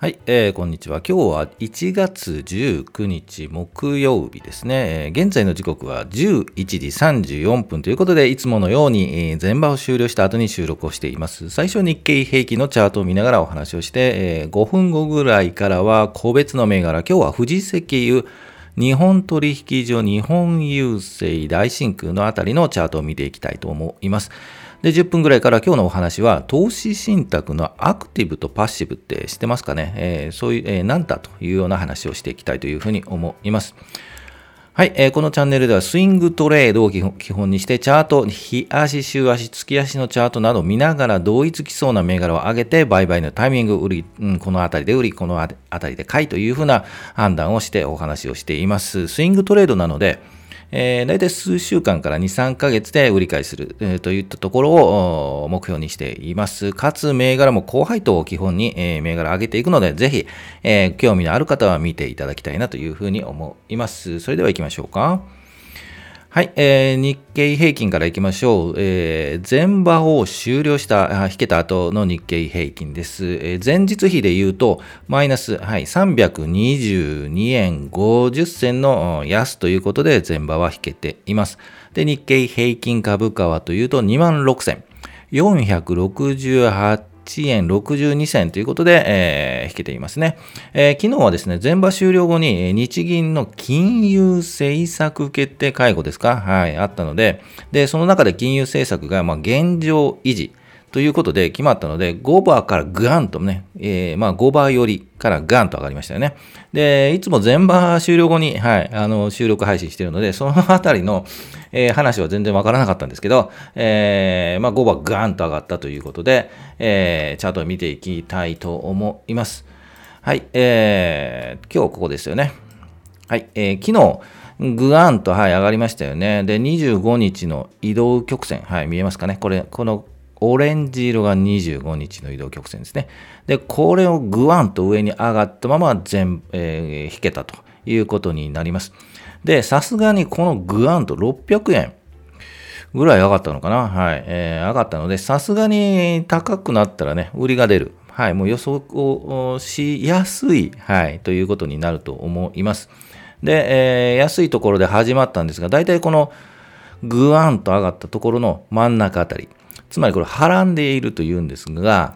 はい、えー、こんにちは。今日は1月19日木曜日ですね。えー、現在の時刻は11時34分ということで、いつものように、えー、前場を終了した後に収録をしています。最初日経平均のチャートを見ながらお話をして、えー、5分後ぐらいからは個別の銘柄、今日は富士石油、日本取引所、日本郵政、大真空のあたりのチャートを見ていきたいと思います。で、10分ぐらいから今日のお話は、投資信託のアクティブとパッシブって知ってますかね、えー、そういう、えー、何だというような話をしていきたいというふうに思います。はい、えー、このチャンネルではスイングトレードを基本にしてチャート、日足、週足、月足のチャートなど見ながら同一きそうな銘柄を上げて売買のタイミング、売り、うん、このあたりで売り、このあたりで買いというふうな判断をしてお話をしています。スイングトレードなので、えー、大体数週間から2、3ヶ月で売り買いする、えー、といったところを目標にしています。かつ、銘柄も高配当を基本に、えー、銘柄上げていくので、ぜひ、えー、興味のある方は見ていただきたいなというふうに思います。それでは行きましょうか。はい、えー、日経平均からいきましょう。えー、前場を終了した、引けた後の日経平均です。えー、前日比で言うと、マイナス、はい、322円50銭の安ということで、前場は引けています。で、日経平均株価はというと、2万6千。468 1円62銭ということで、えー、引けていますね、えー、昨日はですね、前場終了後に日銀の金融政策決定会合ですか？はい、あったので、で、その中で金融政策が、まあ、現状維持、ということで決まったので、5バーからガンとね、えー、まあ5バーよりからガンと上がりましたよね。で、いつも全場終了後に、はい、あの、収録配信してるので、そのあたりの、えー、話は全然わからなかったんですけど、えー、まあ5バーガンと上がったということで、えー、チャートを見ていきたいと思います。はい、えー、今日ここですよね。はい、えー、昨日、ぐわんと、はい、上がりましたよね。で、25日の移動曲線、はい、見えますかね。これ、このオレンジ色が25日の移動曲線ですね。で、これをぐわんと上に上がったまま全、えー、引けたということになります。で、さすがにこのぐわんと600円ぐらい上がったのかな？はい、えー、上がったので、さすがに高くなったらね、売りが出る。はい、もう予測をしやすい、はい、ということになると思います。で、えー、安いところで始まったんですが、大体このぐわんと上がったところの真ん中あたり、つまりこれ、はらんでいるというんですが、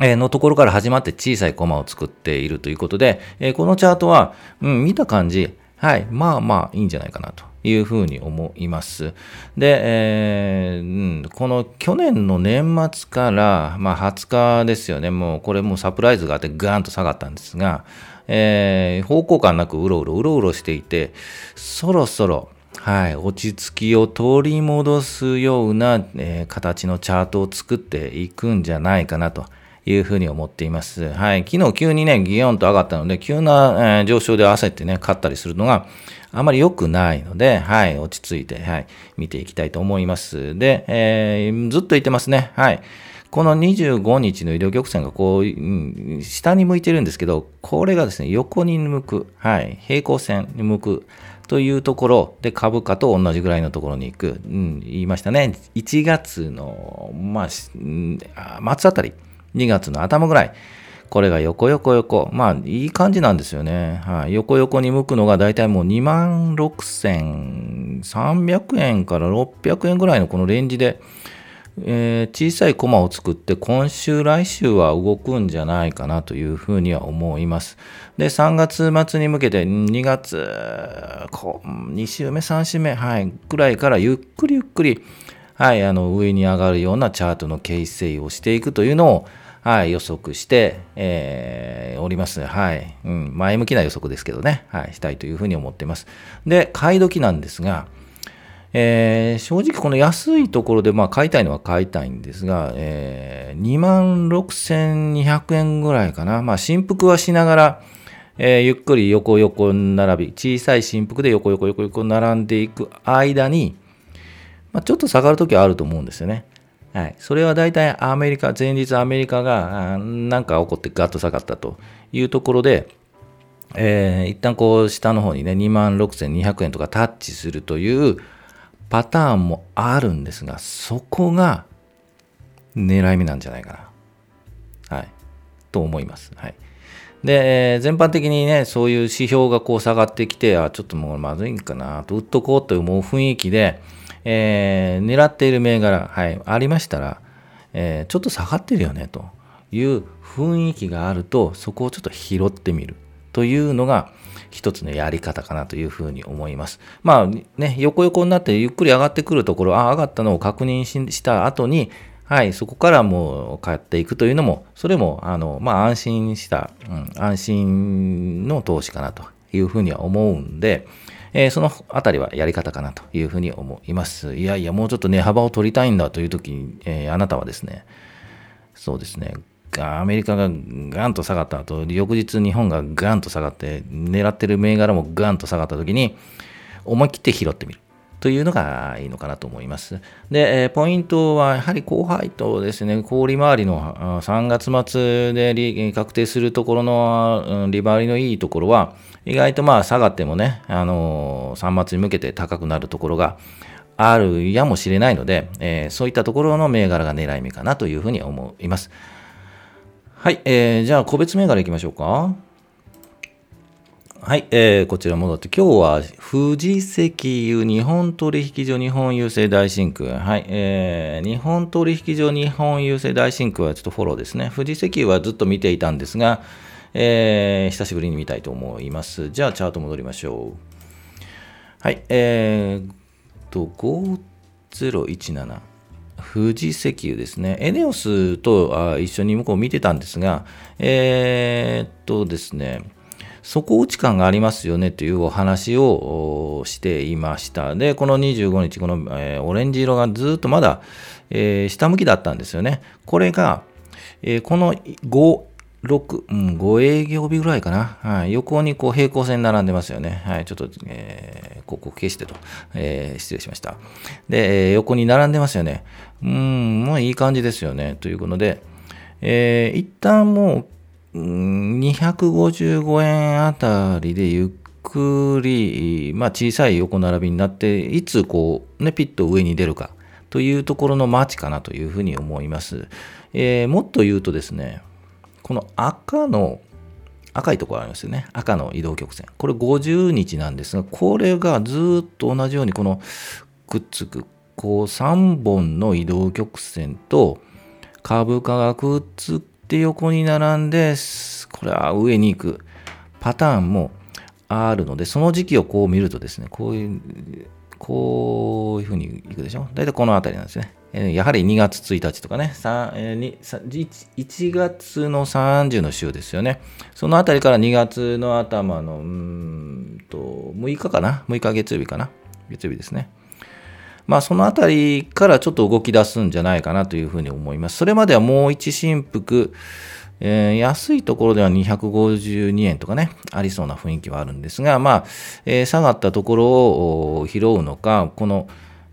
のところから始まって小さいコマを作っているということで、このチャートは、うん、見た感じ、はい、まあまあいいんじゃないかなというふうに思います。で、えー、この去年の年末から、まあ、20日ですよね、もうこれもうサプライズがあってガーンと下がったんですが、えー、方向感なくうろうろうろうろしていて、そろそろ、はい、落ち着きを取り戻すような、えー、形のチャートを作っていくんじゃないかなというふうに思っています。はい、昨日急にね、ギヨンと上がったので、急な、えー、上昇で焦ってね、買ったりするのがあまり良くないので、はい、落ち着いて、はい、見ていきたいと思います。で、えー、ずっと言ってますね。はい。この25日の医療曲線がこう、下に向いてるんですけど、これがですね、横に向く、はい、平行線に向く。というところで株価と同じぐらいのところに行く、うん、言いましたね。1月の、まあ、末あたり、2月の頭ぐらい、これが横横横、まあいい感じなんですよね。はい、横横に向くのが大体もう2万6300円から600円ぐらいのこのレンジで、えー、小さいコマを作って今週来週は動くんじゃないかなというふうには思います。で、3月末に向けて2月、こ2週目、3週目、はい、ぐらいからゆっくりゆっくり、はい、あの上に上がるようなチャートの形成をしていくというのを、はい、予測して、えー、おります。はい、うん。前向きな予測ですけどね、はい、したいというふうに思っています。で、買い時なんですが、えー、正直この安いところで、まあ、買いたいのは買いたいんですが、えー、2万6200円ぐらいかな。まあ、振幅はしながら、えー、ゆっくり横横並び、小さい振幅で横横横横並んでいく間に、まあ、ちょっと下がるときはあると思うんですよね。はい。それは大体アメリカ、前日アメリカがなんか起こってガッと下がったというところで、えー、一旦こう下の方にね、2万6200円とかタッチするというパターンもあるんですが、そこが狙い目なんじゃないかな。はい。と思います。はい。で、全般的にね、そういう指標がこう下がってきて、あ、ちょっともうまずいんかなと、売っとこうと思う雰囲気で、えー、狙っている銘柄、はい、ありましたら、えー、ちょっと下がってるよねという雰囲気があると、そこをちょっと拾ってみるというのが、一つのやり方かなというふうに思います。まあね、横横になってゆっくり上がってくるところ、あ、上がったのを確認した後に、はい、そこからもう買っていくというのも、それも、あの、まあ、安心した、うん、安心の投資かなというふうには思うんで、えー、そのあたりはやり方かなというふうに思います。いやいや、もうちょっと値幅を取りたいんだという時に、えー、あなたはですね、そうですね、アメリカがガンと下がった後、翌日日本がガンと下がって、狙ってる銘柄もガンと下がった時に、思い切って拾ってみる。というのがいいのかなと思います。で、ポイントはやはり高配当ですね、氷回りの3月末で確定するところの利回りのいいところは、意外とまあ下がってもね、あの、3末に向けて高くなるところがあるやもしれないので、そういったところの銘柄が狙い目かなというふうに思います。はい、えー、じゃあ個別銘柄いきましょうか。はい、えー、こちら戻って、今日は富士石油日本取引所日本郵政大真空。はい、えー、日本取引所日本郵政大真空はちょっとフォローですね。富士石油はずっと見ていたんですが、えー、久しぶりに見たいと思います。じゃあ、チャート戻りましょう。はい、えーと、5017。富士石油ですね。エネオスとあ一緒に向こう見てたんですが、えー、っとですね、底打ち感がありますよねというお話をしていました。で、この25日、この、えー、オレンジ色がずっとまだ、えー、下向きだったんですよね。これが、えー、この5、6、うん、5営業日ぐらいかな。はい、横にこう平行線並んでますよね。はい、ちょっと、えー、ここ消してと、えー、失礼しました。で、えー、横に並んでますよね。うん、もういい感じですよね。ということで、えー、一旦もう255円あたりでゆっくり、まあ、小さい横並びになって、いつこう、ね、ピッと上に出るかというところの待ちかなというふうに思います。えー、もっと言うとですね、この赤の、赤いところありますよね。赤の移動曲線。これ50日なんですが、これがずっと同じようにこのくっつく、こう3本の移動曲線と株価がくっつくで、横に並んで、これは上に行くパターンもあるので、その時期をこう見るとですね、こういう、こういうふうにいくでしょ。大体この辺りなんですね。やはり2月1日とかね、1月の30の週ですよね。その辺りから2月の頭の、うんと、6日かな ?6 日月曜日かな？月曜日ですね。まあ、そのあたりからちょっと動き出すんじゃないかなというふうに思います。それまではもう一振幅、えー、安いところでは252円とかね、ありそうな雰囲気はあるんですが、まあ、えー、下がったところを拾うのか、この、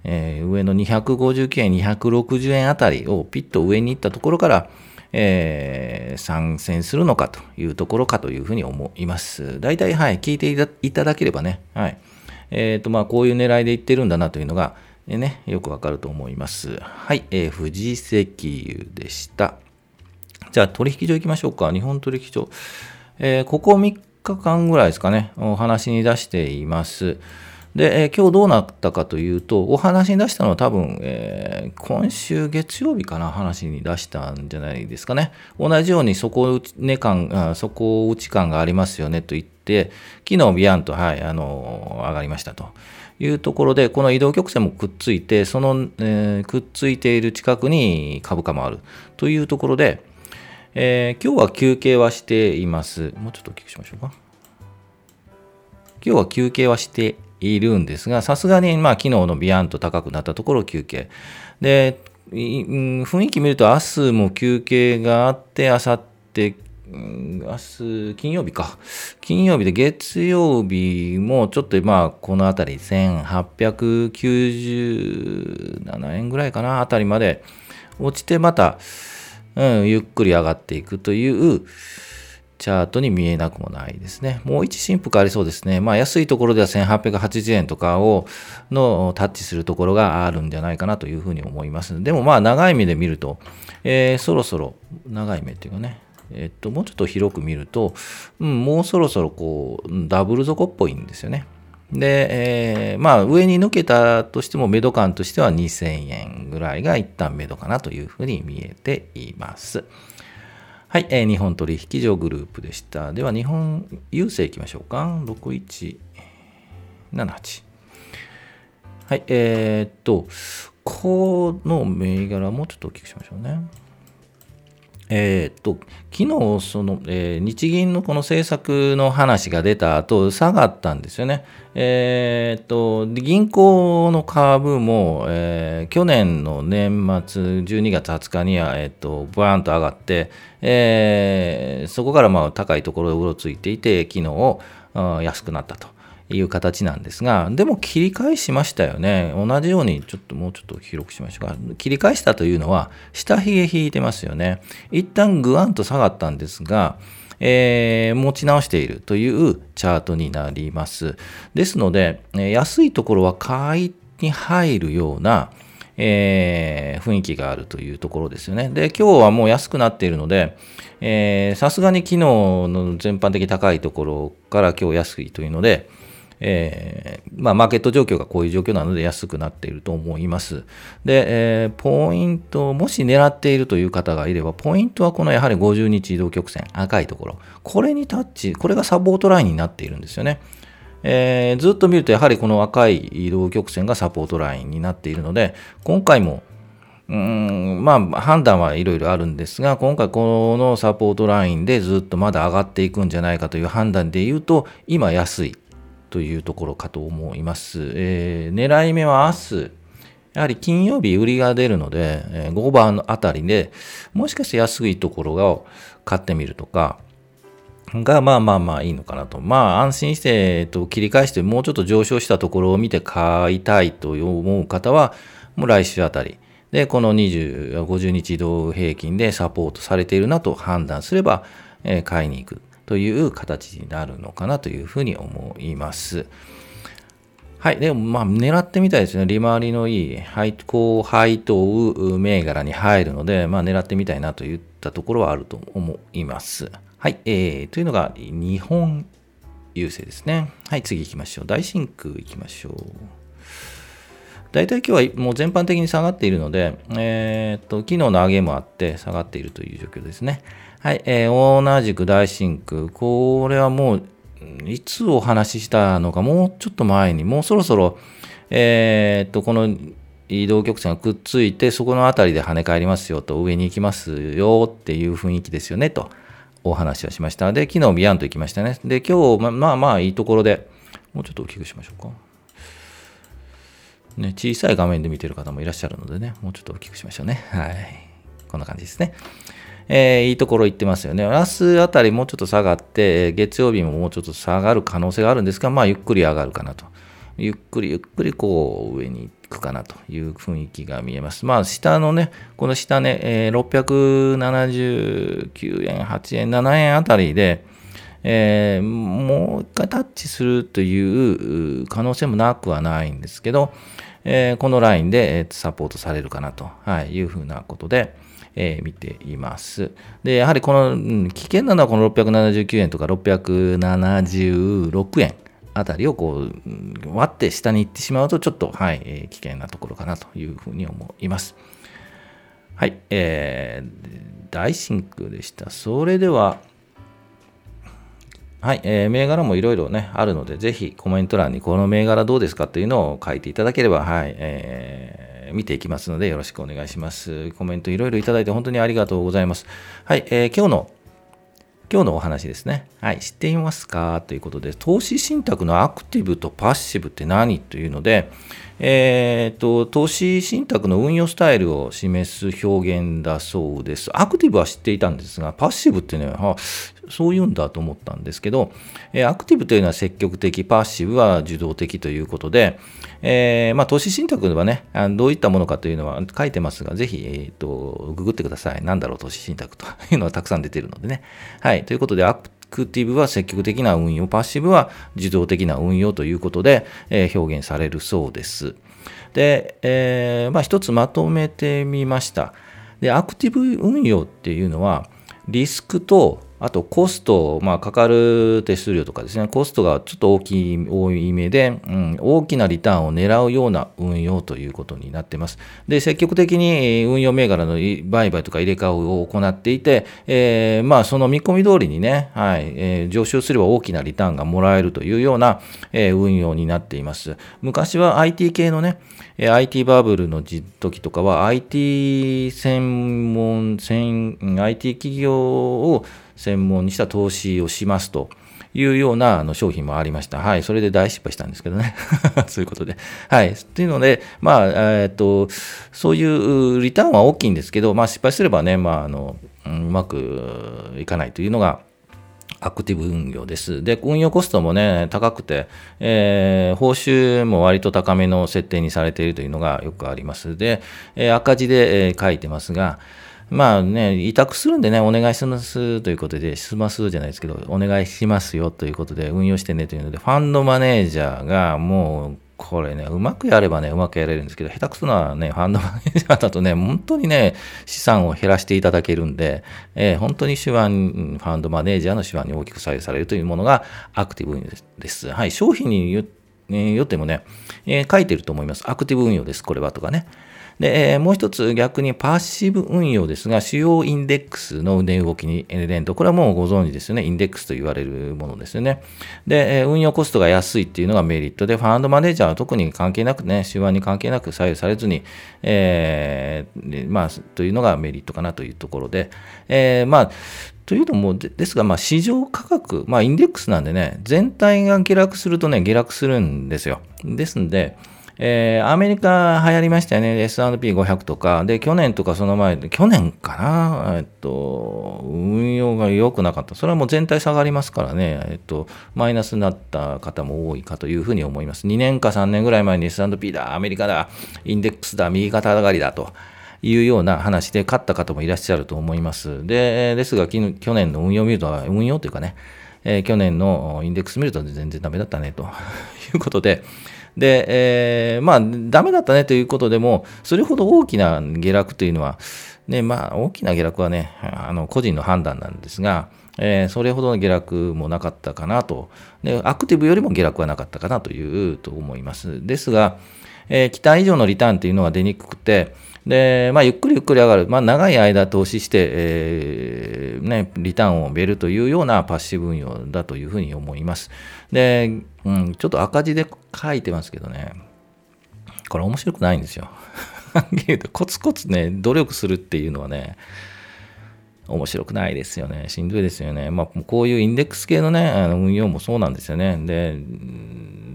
えー、上の259円、260円あたりをピッと上に行ったところから、えー、参戦するのかというところかというふうに思います。大体、はい、聞いていただければね、はい。えっ、ー、と、まあ、こういう狙いでいってるんだなというのが、えね、よくわかると思います。はい、えー、富士石油でした。じゃあ、取引所行きましょうか。日本取引所。えー、ここ3日間ぐらいですかね、お話に出しています。で、えー、今日どうなったかというと、お話に出したのは多分、えー、今週月曜日かな、話に出したんじゃないですかね。同じように底値感、底打ち感がありますよねと言って、昨日ビヤンと、はい、あの上がりましたと。いうところで、この移動曲線もくっついて、その、えー、くっついている近くに株価もあるというところで、えー、今日は休憩はしています。もうちょっと大きくしましょうか。今日は休憩はしているんですが、さすがに、まあ、昨日のビヤンと高くなったところ休憩。で、雰囲気見ると明日も休憩があって、明後日明日、金曜日か。金曜日で月曜日もちょっとまあ、このあたり1897円ぐらいかな、あたりまで落ちてまた、うん、ゆっくり上がっていくというチャートに見えなくもないですね。もう一振幅ありそうですね。まあ安いところでは1880円とかをのタッチするところがあるんじゃないかなというふうに思います。でもまあ長い目で見ると、えー、そろそろ長い目っていうかね、えっと、もうちょっと広く見ると、うん、もうそろそろこう、ダブル底っぽいんですよね。で、えー、まあ、上に抜けたとしても、メド感としては2000円ぐらいが一旦メドかなというふうに見えています。はい、えー、日本取引所グループでした。では、日本郵政いきましょうか。6178。はい、えー、っと、この銘柄もちょっと大きくしましょうね。えー、っと昨日その、えー、日銀のこの政策の話が出た後下がったんですよね。えー、っと銀行の株も、え去年の年末12月20日には、えっとバーンと上がって、えそこからまあ高いところでうろついていて昨日安くなったと。いう形なんですが、でも切り返しましたよね。同じように、ちょっともうちょっと広くしましょうか。切り返したというのは、下髭引いてますよね。一旦グワンと下がったんですが、えー、持ち直しているというチャートになります。ですので、安いところは買いに入るような、えー、雰囲気があるというところですよね。で、今日はもう安くなっているので、さすがに昨日の全般的高いところから今日安いというので、えー、まあ、マーケット状況がこういう状況なので安くなっていると思います。で、えー、ポイント、もし狙っているという方がいれば、ポイントはこのやはり50日移動曲線、赤いところ、これにタッチ、これがサポートラインになっているんですよね。えー、ずっと見るとやはりこの赤い移動曲線がサポートラインになっているので、今回もうんまあ、判断はいろいろあるんですが、今回このサポートラインでずっとまだ上がっていくんじゃないかという判断で言うと、今安い。というところかと思います。えー、狙い目は明日、やはり金曜日売りが出るので、えー、5番あたりでもしかして安いところを買ってみるとか、がまあまあまあいいのかなと。まあ安心して、えっと、切り返してもうちょっと上昇したところを見て買いたいと思う方は、もう来週あたり。で、この20、50日移動平均でサポートされているなと判断すれば、えー、買いに行く。という形になるのかなというふうに思います。はい。でも、まあ、狙ってみたいですね。利回りのいい、高配当銘柄に入るので、まあ、狙ってみたいなといったところはあると思います。はい。えー、というのが、日本郵政ですね。はい。次行きましょう。大真空行きましょう。大体今日はもう全般的に下がっているので、えー、っと、昨日の上げもあって下がっているという状況ですね。はい、えー、同じく大真空。これはもう、いつお話ししたのか、もうちょっと前に、もうそろそろ、えー、っと、この移動曲線がくっついて、そこの辺りで跳ね返りますよと、上に行きますよっていう雰囲気ですよねと、お話をしました。で、昨日ビヤンと行きましたね。で、今日、ままあまあいいところで、もうちょっと大きくしましょうか。ね、小さい画面で見てる方もいらっしゃるのでね、もうちょっと大きくしましょうね。はい。こんな感じですね。えー、いいところ行ってますよね。明日あたりもうちょっと下がって、月曜日ももうちょっと下がる可能性があるんですが、まあ、ゆっくり上がるかなと。ゆっくりゆっくりこう上に行くかなという雰囲気が見えます。まあ、下のね、この下ね、えー、679円、8円、7円あたりで、えー、もう一回タッチするという可能性もなくはないんですけど、えー、このラインでサポートされるかなというふうなことで、えー、見ています。で、やはりこの、うん、危険なのはこの679円とか676円あたりをこう、割って下に行ってしまうと、ちょっと、はい、えー、危険なところかなというふうに思います。はい、えー、大真空でした。それでは、はい、えー、銘柄もいろいろね、あるので、ぜひコメント欄にこの銘柄どうですかというのを書いていただければ、はい、えー見ていきますのでよろしくお願いします。コメントいろいろいただいて本当にありがとうございます。はい、えー、今日の今日のお話ですね。はい、知っていますか？ということで、投資信託のアクティブとパッシブって何？というので、えーと、投資信託の運用スタイルを示す表現だそうです。アクティブは知っていたんですが、パッシブってね、はそう言うんだと思ったんですけど、え、アクティブというのは積極的、パッシブは受動的ということで、えー、まあ、投資信託ではね、どういったものかというのは書いてますが、ぜひ、えーと、ググってください。なんだろう、投資信託というのはたくさん出てるのでね。はい、ということで、アククティブは積極的な運用、パッシブは自動的な運用ということで、えー、表現されるそうです。で、えー、まあ、一つまとめてみました。で、アクティブ運用っていうのは、リスクとあとコスト、まあ、かかる手数料とかですね、コストがちょっと大きい、多い目で、うん、大きなリターンを狙うような運用ということになっています。で、積極的に運用銘柄の売買とか入れ替えを行っていて、えー、まあ、その見込み通りにね、はい、えー、上昇すれば大きなリターンがもらえるというような、えー、運用になっています。昔は IT 系のね、IT バブルの時とかは IT 専門、IT 企業を専門にした投資をしますというようなあの商品もありました。はい。それで大失敗したんですけどね。そういうことで。はい。っていうので、まあ、えっと、そういうリターンは大きいんですけど、まあ失敗すればね、まあ、あの、うまくいかないというのが、アクティブ運用です。で、運用コストもね、高くて、えー、報酬も割と高めの設定にされているというのがよくあります。で、えー、赤字で、えー、書いてますが、まあね、委託するんでね、お願いしますということで、しますじゃないですけど、お願いしますよということで、運用してねというので、ファンドマネージャーがもう、これね、うまくやればね、うまくやれるんですけど、下手くそなね、ファンドマネージャーだとね、本当にね、資産を減らしていただけるんで、えー、本当に手腕、ファンドマネージャーの手腕に大きく左右されるというものがアクティブ運用です。はい、商品によってもね、えー、書いてると思います。アクティブ運用です、これはとかね。で、もう一つ逆にパッシブ運用ですが、主要インデックスの値動きに連動。これはもうご存知ですよね。インデックスと言われるものですよね。で、運用コストが安いっていうのがメリットで、ファンドマネージャーは特に関係なくね、手腕に関係なく左右されずに、えー、まあ、というのがメリットかなというところで、えー、まあ、というのも、ですが、まあ、市場価格、まあ、インデックスなんでね、全体が下落するとね、下落するんですよ。ですんで、えー、アメリカ流行りましたよね。S&P500 とか。で、去年とかその前、去年かな？えっと、運用が良くなかった。それはもう全体下がりますからね。えっと、マイナスになった方も多いかというふうに思います。2年か3年ぐらい前に S&P だ、アメリカだ、インデックスだ、右肩上がりだと。いうような話で勝った方もいらっしゃると思います。で、ですが、去年の運用を見ると、運用というかね、えー、去年のインデックス見ると全然ダメだったねということで、で、えー、まあ、ダメだったねということでも、それほど大きな下落というのは、ね、まあ、大きな下落はね、あの個人の判断なんですが、えー、それほどの下落もなかったかなとで、アクティブよりも下落はなかったかなというと思います。ですが、えー、期待以上のリターンというのは出にくくて、で、まあ、ゆっくりゆっくり上がる、まあ、長い間投資して、えー、ね、リターンを得るというようなパッシブ運用だというふうに思います。で、うん、ちょっと赤字で書いてますけどね、これ面白くないんですよ。コツコツね、努力するっていうのはね、面白くないですよね。しんどいですよね。まあ、こういうインデックス系のね、あの運用もそうなんですよね。で、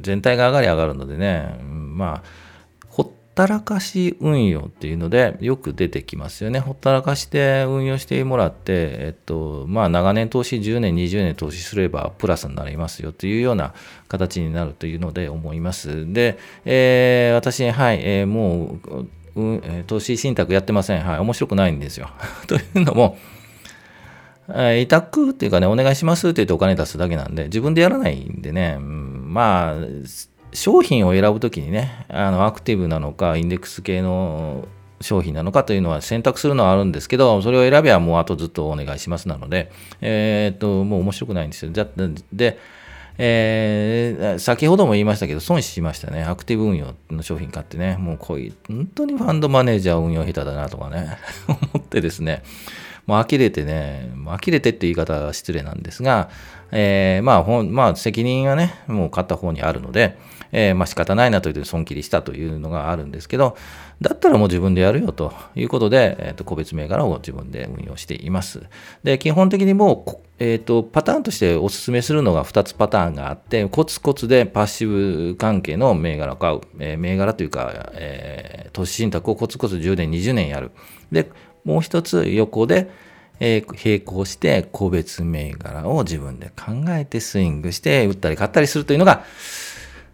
全体が上がり上がるのでね、まあ、ほったらかし運用っていうのでよく出てきますよね。ほったらかして運用してもらって、えっと、まあ長年投資10年、20年投資すればプラスになりますよというような形になるというので思います。で、えー、私、はい、えー、もう、投資信託やってません。はい、面白くないんですよ。というのも、委託っていうかね、お願いしますって言ってお金出すだけなんで、自分でやらないんでね、まあ、商品を選ぶときにね、あのアクティブなのか、インデックス系の商品なのかというのは選択するのはあるんですけど、それを選べばもうあとずっとお願いしますなので、えー、っと、もう面白くないんですよ。で、えー、先ほども言いましたけど、損しましたね。アクティブ運用の商品買ってね、もうこういう、本当にファンドマネージャー運用下手だなとかね、思ってですね、もう呆れてね、呆れてって言い方は失礼なんですが、えー、まあ、ほん、まあ、責任はね、もう買った方にあるので、えー、まあ仕方ないなというと損切りしたというのがあるんですけど、だったらもう自分でやるよということで、えー、と個別銘柄を自分で運用しています。で、基本的にもう、えーと、パターンとしてお勧めするのが2つパターンがあって、コツコツでパッシブ関係の銘柄を買う、えー、銘柄というか、えー、投資信託をコツコツ10年、20年やる。で、もう一つ横で、え、並行して個別銘柄を自分で考えてスイングして売ったり買ったりするというのが、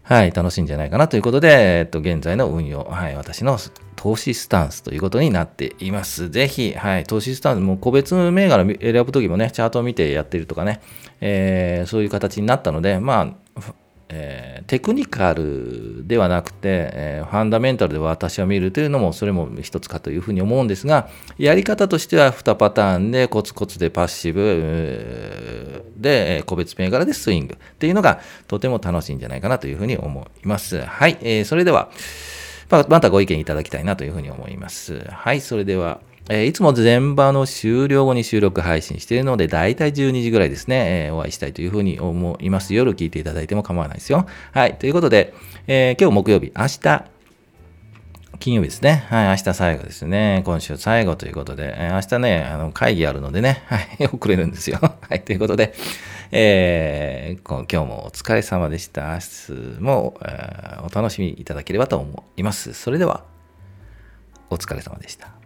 はい、楽しいんじゃないかなということで、えっと、現在の運用、はい、私の投資スタンスということになっています。ぜひ、はい、投資スタンス、も個別銘柄選ぶときもね、チャートを見てやってるとかね、えー、そういう形になったので、まあ、えー、テクニカルではなくて、えー、ファンダメンタルで私は見るというのもそれも一つかというふうに思うんですがやり方としては2パターンでコツコツでパッシブで個別銘柄でスイングっていうのがとても楽しいんじゃないかなというふうに思います。はい、えー、それではまたご意見いただきたいなというふうに思います。はい、それではえ、いつも全場の終了後に収録配信しているので、だいたい12時ぐらいですね、え、お会いしたいというふうに思います。夜聞いていただいても構わないですよ。はい。ということで、えー、今日木曜日、明日、金曜日ですね。はい、明日最後ですね。今週最後ということで、えー、明日ね、あの会議あるのでね、はい、遅れるんですよ。はい、ということで、えー、今日もお疲れ様でした。明日も、えー、お楽しみいただければと思います。それでは、お疲れ様でした。